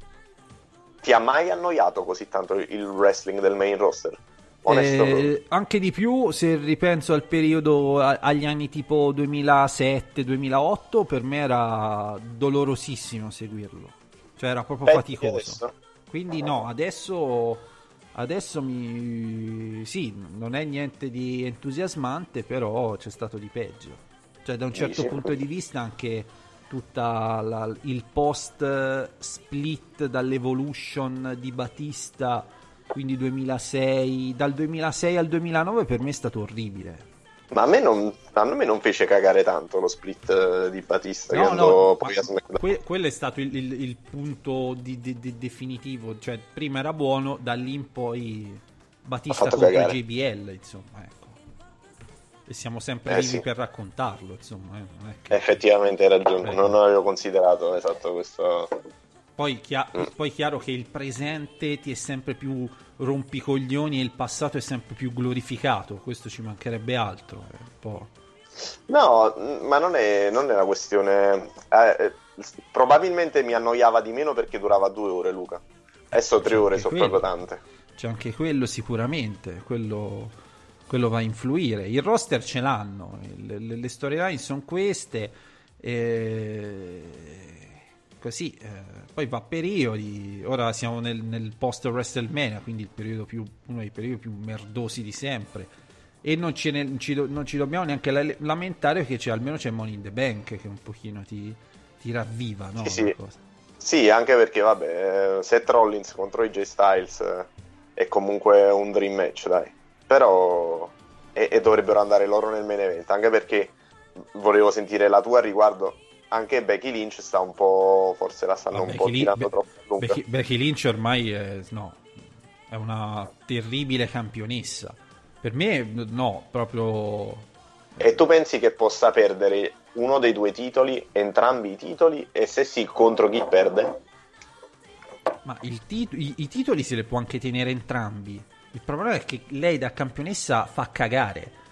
ti ha mai annoiato così tanto il wrestling del main roster? Eh, anche di più se ripenso al periodo agli anni tipo 2007-2008 per me era dolorosissimo seguirlo. Cioè era proprio Peggio faticoso. quindi no adesso adesso mi sì non è niente di entusiasmante però c'è stato di peggio. Cioè da un certo Dici? punto di vista anche tutta la- il post split dall'evolution di Batista quindi 2006 dal 2006 al 2009 per me è stato orribile Ma a me, non, a me non fece cagare tanto lo split eh, di Batista no no poi a que- quello è stato il, il- il punto di- di- di- definitivo cioè prima era buono da lì in poi Batista contro cagare. JBL insomma ecco e siamo sempre Eh, vivi sì. per raccontarlo insomma eh, che- Effettivamente hai ragione, Eh. non avevo considerato esatto questo. Poi, chia- Mm. poi chiaro che il presente ti è sempre più rompicoglioni e il passato è sempre più glorificato, questo ci mancherebbe altro. po'. No, mh, ma non è, non è una questione. eh, eh, probabilmente mi annoiava di meno perché durava due ore, Luca. Adesso tre ore sono quello. proprio tante. C'è anche quello sicuramente, quello, quello va a influire. Il roster ce l'hanno, il- le, le storyline sono queste, e così, eh, poi va a periodi, ora siamo nel, nel post WrestleMania, quindi il periodo più, uno dei periodi più merdosi di sempre. E non, ce ne- ci, non ci dobbiamo neanche la- lamentare perché c'è, almeno c'è Money in the Bank che un pochino ti, ti ravviva, no? Sì, sì. Sì, anche perché, vabbè, eh, Seth Rollins contro AJ Styles, eh, è comunque un dream match, dai. Però e, e dovrebbero andare loro nel main event, anche perché volevo sentire la tua riguardo. Anche Becky Lynch sta un po', forse la stanno No, un Becky po' Lin- tirando Be- troppo a lunga. Becky, Becky Lynch ormai è, no, è una terribile campionessa. Per me, no, proprio. E tu pensi che possa perdere uno dei due titoli, entrambi i titoli, e se sì, contro chi perde? Ma tit- i, i titoli se li può anche tenere entrambi. Il problema è che lei da campionessa fa cagare.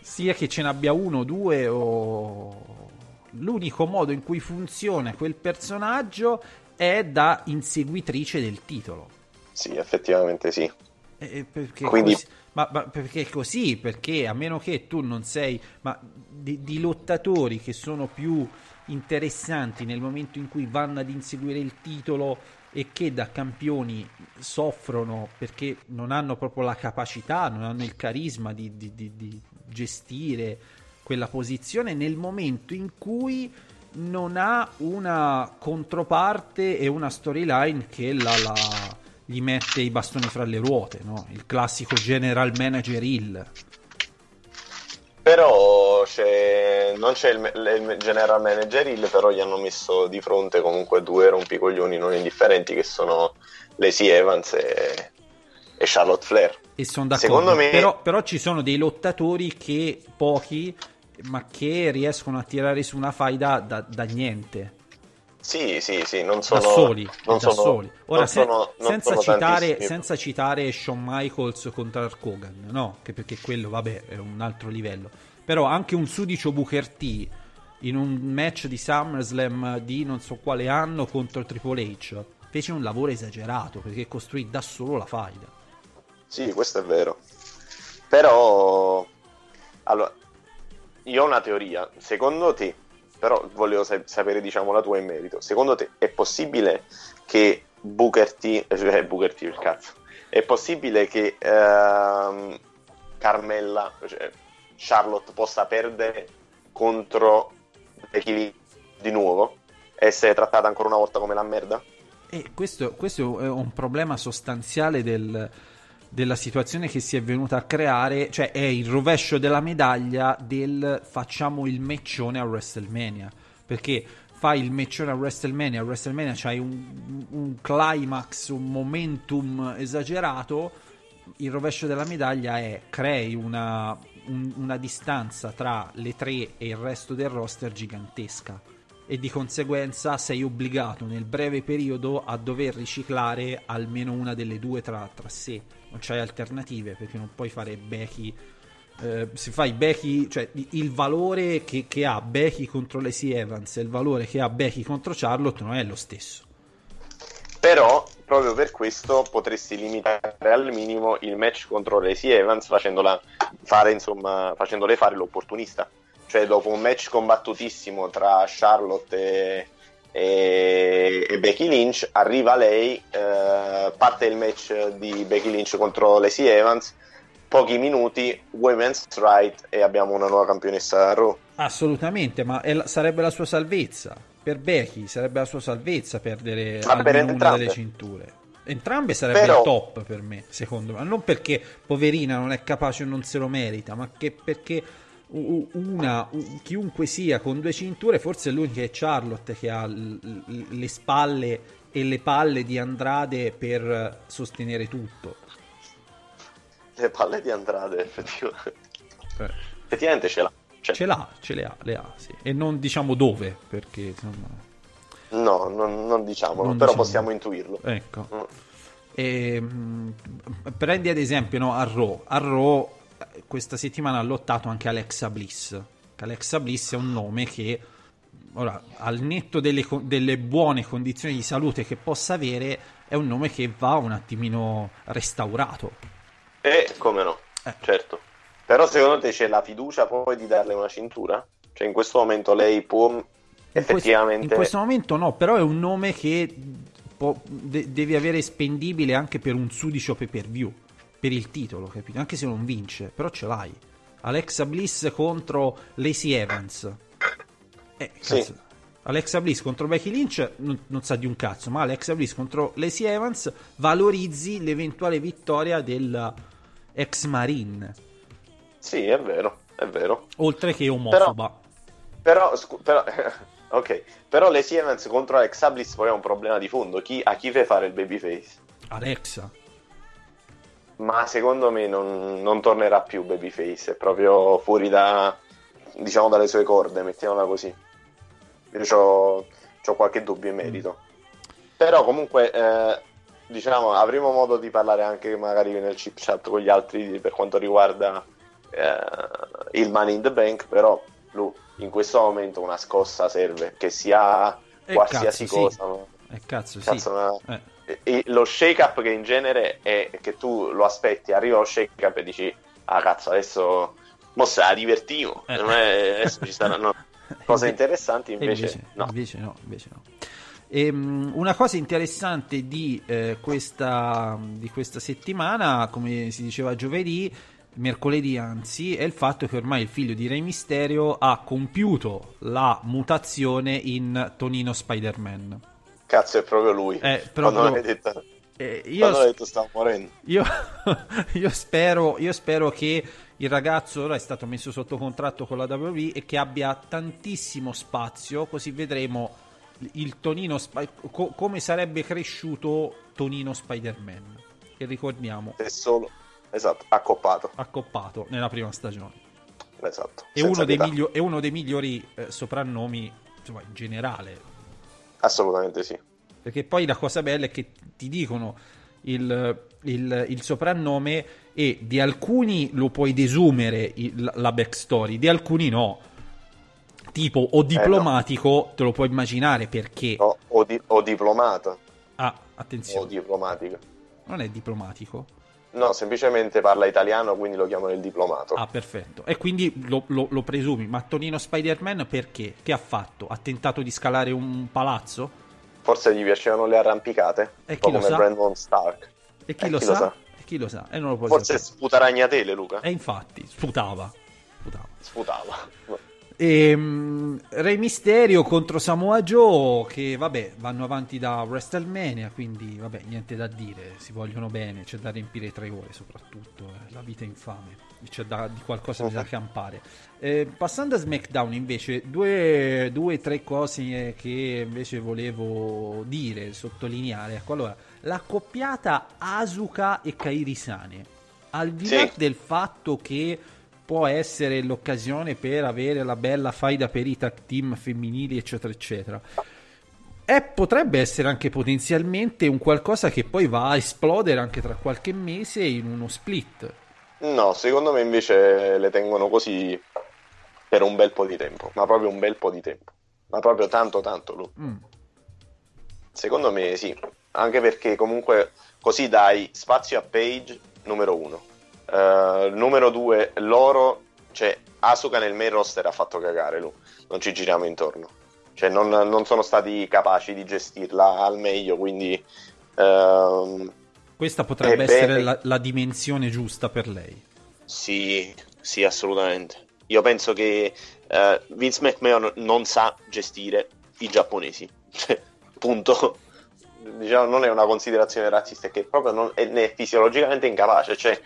Sia che ce n'abbia uno due o... L'unico modo in cui funziona quel personaggio è da inseguitrice del titolo. Sì, effettivamente sì. Eh, perché Quindi- così, ma, ma perché è così? Perché a meno che tu non sei ma di, di lottatori che sono più interessanti nel momento in cui vanno ad inseguire il titolo e che da campioni soffrono perché non hanno proprio la capacità, non hanno il carisma di, di- di- di gestire quella posizione nel momento in cui non ha una controparte e una storyline che la, la- gli mette i bastoni fra le ruote, no? il classico general manager hill. Però c'è- non c'è il, il general manager Hill, però gli hanno messo di fronte comunque due rompicoglioni non indifferenti che sono Lacey Evans e, e Charlotte Flair. E sono d'accordo. Secondo me- però, però ci sono dei lottatori che pochi, ma che riescono a tirare su una faida da, da niente. Sì, sì, sì, non sono da soli, non da sono- soli. Ora, se- sono- senza, citare, senza citare Shawn Michaels contro Hulk Hogan, no? Che perché quello, vabbè, è un altro livello. Però anche un sudicio Booker T in un match di SummerSlam di non so quale anno contro Triple H fece un lavoro esagerato perché costruì da solo la faida. Sì, questo è vero. Però, allora, io ho una teoria. Secondo te, però volevo sa- sapere, diciamo, la tua in merito. Secondo te è possibile che Booker T, cioè Booker T, il cazzo, è possibile che ehm, Carmella, cioè Charlotte, possa perdere contro Becky di nuovo? Essere trattata ancora una volta come la merda? E questo, questo è un problema sostanziale del- della situazione che si è venuta a creare, cioè è il rovescio della medaglia del facciamo il meccione a WrestleMania, perché fai il meccione a WrestleMania, a WrestleMania c'hai un, un climax, un momentum esagerato, il rovescio della medaglia è crei una, un- una distanza tra le tre e il resto del roster gigantesca e di conseguenza sei obbligato nel breve periodo a dover riciclare almeno una delle due tra, tra sé. Non c'hai alternative perché non puoi fare Becky. eh, se fai Becky, cioè il valore che, che ha Becky contro Lacey Evans e il valore che ha Becky contro Charlotte non è lo stesso. Però, proprio per questo, potresti limitare al minimo il match contro Lacey Evans facendola fare, insomma, facendole fare l'opportunista. Cioè, dopo un match combattutissimo tra Charlotte e, e- e Becky Lynch, arriva lei, eh, parte il match di Becky Lynch contro Lacey Evans, pochi minuti, women's right e abbiamo una nuova campionessa Raw. Assolutamente, ma la- sarebbe la sua salvezza. Per Becky sarebbe la sua salvezza perdere Ma per una delle cinture. Entrambe sarebbe Però- il top per me, secondo me. Non perché poverina non è capace o non se lo merita, ma che perché una, chiunque sia con due cinture, forse è l'unica è Charlotte che ha le spalle e le palle di Andrade per sostenere tutto. Le palle di Andrade, effettivamente, Eh, effettivamente ce l'ha. Cioè, Ce l'ha, ce le ha, le ha, sì. E non diciamo dove, perché insomma... No, non, non diciamolo, Non però diciamo. possiamo intuirlo. Ecco. Mm. E, mh, prendi ad esempio no, a Raw. A Raw questa settimana ha lottato anche Alexa Bliss. Alexa Bliss è un nome che, ora, al netto delle, delle buone condizioni di salute che possa avere, è un nome che va un attimino restaurato. E come no, Eh. certo. Però secondo te c'è la fiducia poi di darle una cintura? Cioè in questo momento lei può effettivamente... in questo momento no, però è un nome che può- de- devi avere spendibile anche per un sudicio pay per view, per il titolo, capito? Anche se non vince, però ce l'hai. Alexa Bliss contro Lacey Evans. Eh, Sì. cazzo. Alexa Bliss contro Becky Lynch non, non, sa di un cazzo, ma Alexa Bliss contro Lacey Evans valorizzi l'eventuale vittoria del ex Marine. Sì, è vero, è vero. Oltre che omofoba. Però, però, scu- però ok, però Lacey Evans contro Alexa Bliss poi è un problema di fondo. Chi, a chi fai fare il babyface? Alexa. Ma secondo me non, non tornerà più babyface, è proprio fuori da, diciamo, dalle sue corde, mettiamola così. Io ho qualche dubbio in merito. Però comunque, eh, diciamo, avremo modo di parlare anche magari nel chip chat con gli altri per quanto riguarda eh, il Money in the Bank, però lui, in questo momento una scossa serve, che sia Eh, qualsiasi cazzo, sì. cosa. Eh, cazzo, Cazzo, sì. ma- Eh. E lo shake up che in genere è che tu lo aspetti, arriva lo shake up e dici ah cazzo adesso mo se la divertiamo Eh. Non è- adesso ci saranno cose interessanti E invece, no invece no, invece no. Ehm, una cosa interessante di, eh, questa, di questa settimana, come si diceva giovedì, mercoledì anzi, è il fatto che ormai il figlio di Re Mysterio ha compiuto la mutazione in Tonino Spider-Man. Cazzo è proprio lui Eh, quando proprio- l'hai detto, Eh, io, quando detto stavo morendo io, io spero, io spero che il ragazzo ora è stato messo sotto contratto con la WWE e che abbia tantissimo spazio, così vedremo il Tonino co- come sarebbe cresciuto Tonino Spider-Man. Che ricordiamo, è solo esatto accoppato accoppato nella prima stagione. esatto È uno, miglio- è uno dei migliori eh, soprannomi insomma, in generale. Assolutamente sì. Perché poi la cosa bella è che ti dicono il, il- il soprannome e di alcuni lo puoi desumere il- la backstory, di alcuni no. Tipo o diplomatico te lo puoi immaginare perché... Eh, No, o, di- o diplomato Ah, o attenzione, diplomatico. Non è diplomatico. No semplicemente parla italiano quindi lo chiamano il diplomato Ah, perfetto. E quindi lo, lo- lo presumi. Ma Tonino Spider-Man perché? Che ha fatto? Ha tentato di scalare un palazzo? forse gli piacevano le arrampicate E un chi po' lo come sa? Brandon Stark E chi, Eh, lo, chi sa? lo sa? E chi lo sa? E non lo puoi Forse sapere. sputa ragnatele, Luca. E infatti, sputava. sputava. Sputava. E, mm, Re Mysterio contro Samoa Joe che vabbè vanno avanti da WrestleMania quindi vabbè niente da dire si vogliono bene c'è da riempire tre ore soprattutto eh, la vita è infame c'è da, di qualcosa da campare. Eh, passando a SmackDown invece due due tre cose eh, che invece volevo dire sottolineare ecco allora la coppiata Asuka e Kairi Sane. Al di Sì. là del fatto che può essere l'occasione per avere la bella faida per i tag team femminili, eccetera, eccetera. E potrebbe essere anche potenzialmente un qualcosa che poi va a esplodere anche tra qualche mese in uno split. No, secondo me invece le tengono così per un bel po' di tempo, ma proprio un bel po' di tempo. Ma proprio tanto tanto. Mm. Secondo me sì, anche perché comunque così dai spazio a Page numero uno. Eh, numero due, loro, cioè Asuka nel main roster ha fatto cagare, Lu. Non ci giriamo intorno. Cioè non, non sono stati capaci di gestirla al meglio, quindi... ehm, Questa potrebbe essere la, la dimensione giusta per lei. Sì, sì, assolutamente. Io penso che eh, Vince McMahon non sa gestire i giapponesi. Cioè, punto. Diciamo, non è una considerazione razzista, è che proprio non, è, ne è fisiologicamente incapace. Cioè,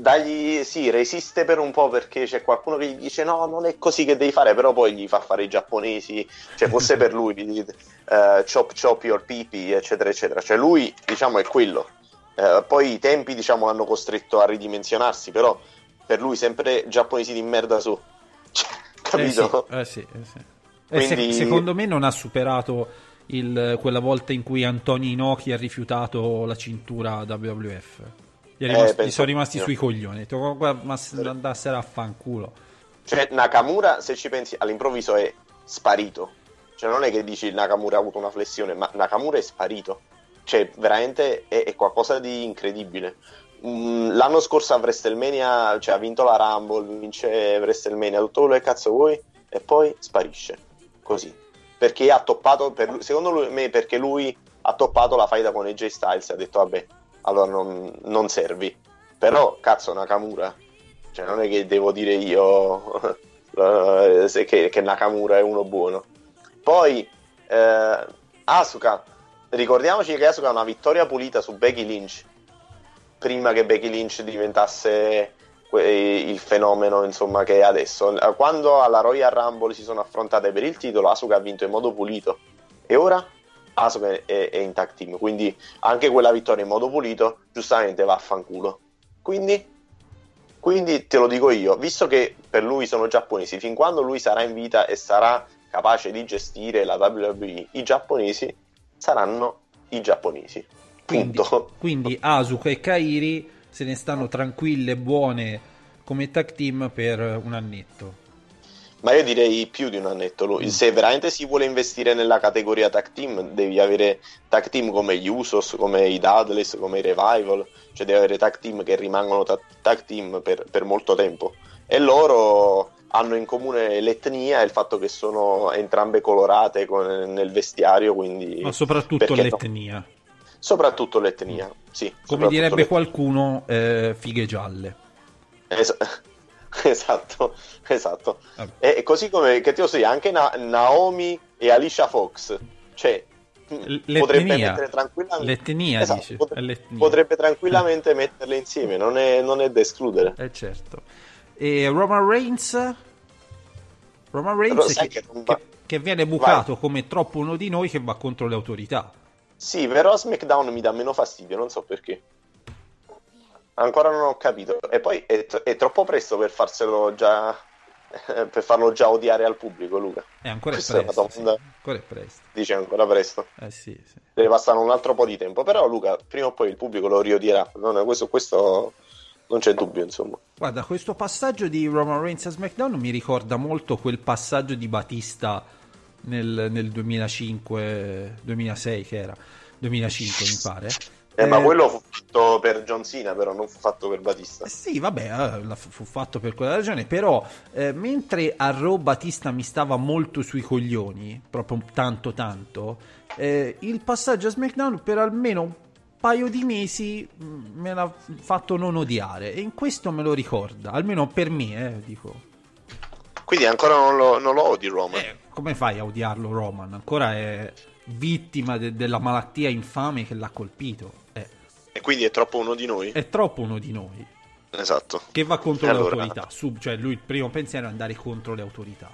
dagli, sì, resiste per un po' perché c'è qualcuno che gli dice no, non è così che devi fare, però poi gli fa fare i giapponesi. Cioè, fosse per lui, eh, chop chop your pipi, eccetera, eccetera. Cioè, lui, diciamo, è quello. Eh, poi i tempi, diciamo, l'hanno costretto a ridimensionarsi, però per lui sempre giapponesi di merda su. Cioè, capito? Eh sì, eh sì, eh sì. E se- Quindi- secondo me non ha superato il- quella volta in cui Antonio Inoki ha rifiutato la cintura WWF. Gli, è Eh, rimasti- gli sono rimasti sui coglioni. Ha detto, "Guarda, ma se andassero a fanculo. Cioè, Nakamura, se ci pensi, all'improvviso è sparito. Cioè, non è che dici Nakamura ha avuto una flessione, ma Nakamura è sparito. Cioè, veramente è, è qualcosa di incredibile. Mm, l'anno scorso a WrestleMania, cioè, ha vinto la Rumble, vince WrestleMania, tutto quello che cazzo vuoi, e poi sparisce. Così. Perché ha toppato, per secondo lui- me, perché lui ha toppato la faida con AJ Styles e ha detto, vabbè, allora non, non servi. Però, cazzo, Nakamura, cioè, non è che devo dire io eh, che, che Nakamura è uno buono. Poi eh, Asuka, ricordiamoci che Asuka ha una vittoria pulita su Becky Lynch prima che Becky Lynch diventasse il fenomeno insomma, che è adesso. Quando alla Royal Rumble si sono affrontate per il titolo, Asuka ha vinto in modo pulito e ora Asuka è, è in tag team, quindi anche quella vittoria in modo pulito giustamente va a fanculo. Quindi, quindi te lo dico io, visto che per lui sono giapponesi, fin quando lui sarà in vita e sarà capace di gestire la WWE, i giapponesi saranno i giapponesi. Quindi, quindi Asuka e Kairi se ne stanno tranquille e buone come tag team per un annetto. Ma io direi più di un annetto. Mm. Se veramente si vuole investire nella categoria tag team, devi avere tag team come gli Usos, come i Dudleys, come i Revival, cioè devi avere tag team che rimangono ta- tag team per, per molto tempo. E loro hanno in comune l'etnia e il fatto che sono entrambe colorate con, nel vestiario, quindi... Ma soprattutto l'etnia. No? Soprattutto l'etnia, sì. Come direbbe l'etnia. qualcuno, eh, fighe gialle. Es- esatto, esatto. Ah. E così come, che ti posso dire, anche Na- Naomi e Alicia Fox, cioè L'etnia. potrebbe mettere tranquillamente l'etnia, esatto, dice. Potrebbe, potrebbe tranquillamente metterle insieme non è, non è da escludere eh certo e Roman Reigns Roman Reigns che, che, che, che, viene bucato Vai. come troppo uno di noi che va contro le autorità sì, però SmackDown mi dà meno fastidio, non so perché. Ancora non ho capito. E poi è, t- è troppo presto per farselo già. per farlo già odiare al pubblico, Luca. È ancora Questa presto. È sì. Ancora è presto. Dice ancora presto. Eh sì, sì. Deve passare un altro po' di tempo. Però, Luca, prima o poi il pubblico lo riodierà. Non, questo, questo non c'è dubbio, insomma. Guarda, questo passaggio di Roman Reigns a SmackDown mi ricorda molto quel passaggio di Batista nel, nel 2005-2006 che era 2005 mi pare eh, eh, ma quello fu fatto per John Cena però non fu fatto per Batista eh, sì vabbè eh, fu fatto per quella ragione però eh, mentre a Raw Batista mi stava molto sui coglioni proprio tanto tanto eh, il passaggio a SmackDown per almeno un paio di mesi mm, me l'ha fatto non odiare e in questo me lo ricorda almeno per me eh, dico quindi ancora non lo, non lo odi Roman eh, come fai a odiarlo Roman? Ancora è vittima de- della malattia infame che l'ha colpito. E quindi è troppo uno di noi? È troppo uno di noi. Esatto. Che va contro le allora... autorità. Sub, cioè lui il primo pensiero è andare contro le autorità.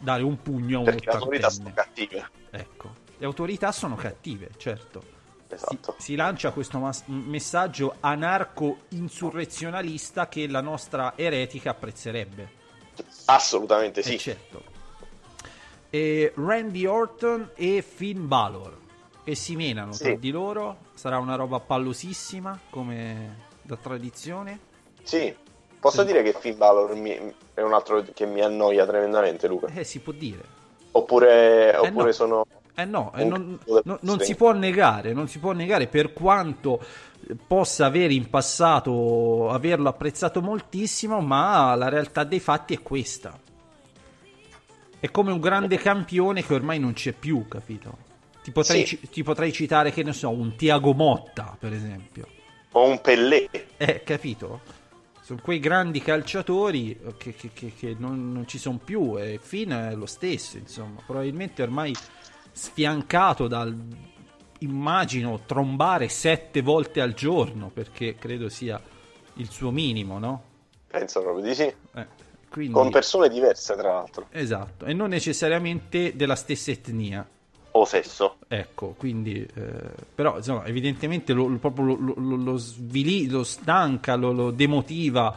Dare un pugno a un Perché le autorità sono cattive. Ecco. Le autorità sono cattive, certo. Esatto. Si, si lancia questo mas- messaggio anarco-insurrezionalista che la nostra eretica apprezzerebbe. Assolutamente sì. Eh certo e Randy Orton e Finn Balor che si menano sì. tra di loro. Sarà una roba pallosissima come da tradizione. Sì, posso sì. dire che Finn Balor mi, è un altro che mi annoia tremendamente, Luca. Eh, si può dire. Oppure, eh oppure no. sono. Eh no, eh non, no, non si può negare, non si può negare per quanto possa avere in passato averlo apprezzato moltissimo, ma la realtà dei fatti è questa. È come un grande campione che ormai non c'è più, capito? Ti potrei, sì. ti potrei citare, che ne so, un Tiago Motta, per esempio. O un Pellè. Eh, capito? Sono quei grandi calciatori che, che, che, che non, non, ci sono più e Finn è lo stesso, insomma. Probabilmente ormai sfiancato dal, immagino, trombare sette volte al giorno, perché credo sia il suo minimo, no? Penso proprio di sì. Eh. Quindi... Con persone diverse, tra l'altro. Esatto, e non necessariamente della stessa etnia. O sesso. Ecco, quindi... Eh, però, insomma, evidentemente lo, lo, proprio lo, lo, lo, svili, lo stanca, lo, lo demotiva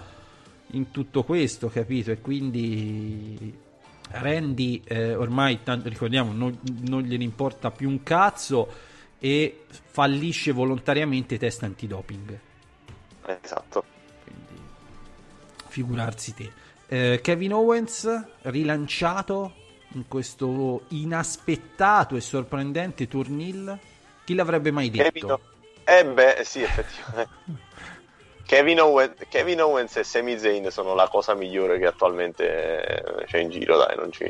in tutto questo, capito? E quindi... Randy eh, ormai, tanto, ricordiamo, non, non gliene importa più un cazzo e fallisce volontariamente test antidoping. Esatto. Quindi, figurarsi te eh, Kevin Owens rilanciato in questo inaspettato e sorprendente turnil. Chi l'avrebbe mai detto? Kevin, eh beh, sì, effettivamente. Kevin, Owens, Kevin Owens e Sami Zayn sono la cosa migliore che attualmente c'è in giro, dai, non ci,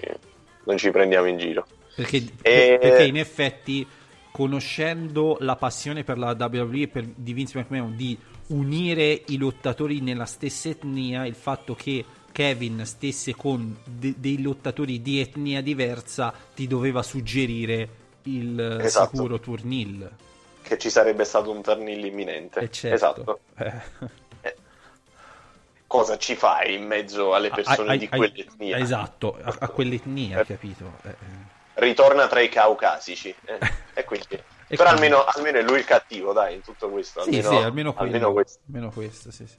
non ci prendiamo in giro. Perché, e... perché, in effetti, conoscendo la passione per la WWE per, di Vince McMahon di unire i lottatori nella stessa etnia, il fatto che Kevin stesse con de- dei lottatori di etnia diversa, ti doveva suggerire il eh, Esatto. sicuro turnil. Che ci sarebbe stato un turnil imminente. Eh, certo. Esatto. Eh. Cosa ci fai in mezzo alle persone Ai- di ai- quell'etnia? Esatto, a, a quell'etnia, capito? Eh, eh. Ritorna tra i caucasici. eh, e quindi... Però quindi- almeno, almeno è lui il cattivo, dai, in tutto questo. Sì, Almeno, sì, almeno almeno questo. Almeno questo, sì, sì.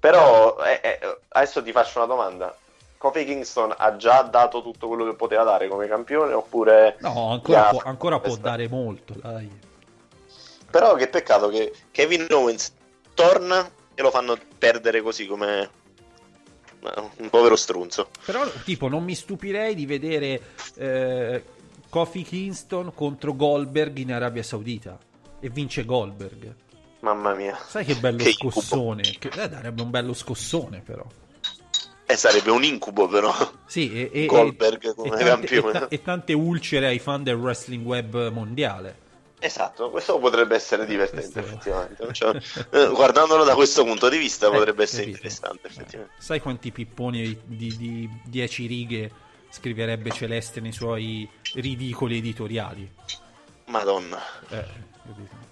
Però eh, eh, adesso ti faccio una domanda. Kofi Kingston ha già dato tutto quello che poteva dare come campione oppure... No, ancora, Ya, può, ancora può dare molto, dai. Però che peccato che Kevin Owens torna e lo fanno perdere così come un povero strunzo. Però, tipo, non mi stupirei di vedere eh, Kofi Kingston contro Goldberg in Arabia Saudita e vince Goldberg. Mamma mia. Sai che bello Che scossone? Che, eh, darebbe un bello scossone, però. Eh, sarebbe un incubo però. Sì, e, e- Goldberg come e tante, campione. e ta- e tante ulcere ai fan del wrestling web mondiale. Esatto, questo potrebbe essere divertente Questo- effettivamente. Cioè, eh, guardandolo da questo punto di vista Eh, potrebbe essere capito? interessante effettivamente. Sai quanti pipponi di 10 righe scriverebbe Celeste nei suoi ridicoli editoriali? Madonna, Eh, capito?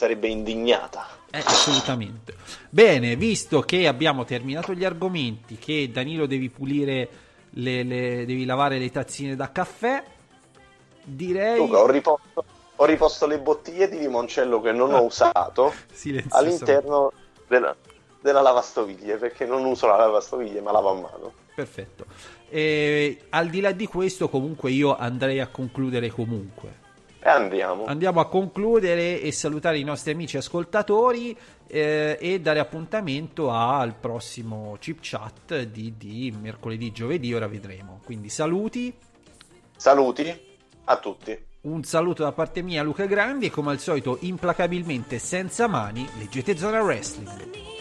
Sarebbe indignata. Eh, assolutamente. Bene, visto che abbiamo terminato gli argomenti, che Danilo devi pulire, le, le- devi lavare le tazzine da caffè, direi... Luca, ho riposto, ho riposto le bottiglie di limoncello che non ho usato Silenzioso. all'interno della, della lavastoviglie perché non uso la lavastoviglie ma lavo a mano. Perfetto. E, al di là di questo, comunque, io andrei a concludere comunque. Andiamo. Andiamo a concludere e salutare i nostri amici ascoltatori eh, e dare appuntamento al prossimo chip chat di, di mercoledì, giovedì, ora vedremo. Quindi saluti, Saluti a tutti. un saluto da parte mia Luca Grandi e come al solito implacabilmente senza mani leggete Zona Wrestling.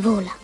Vola.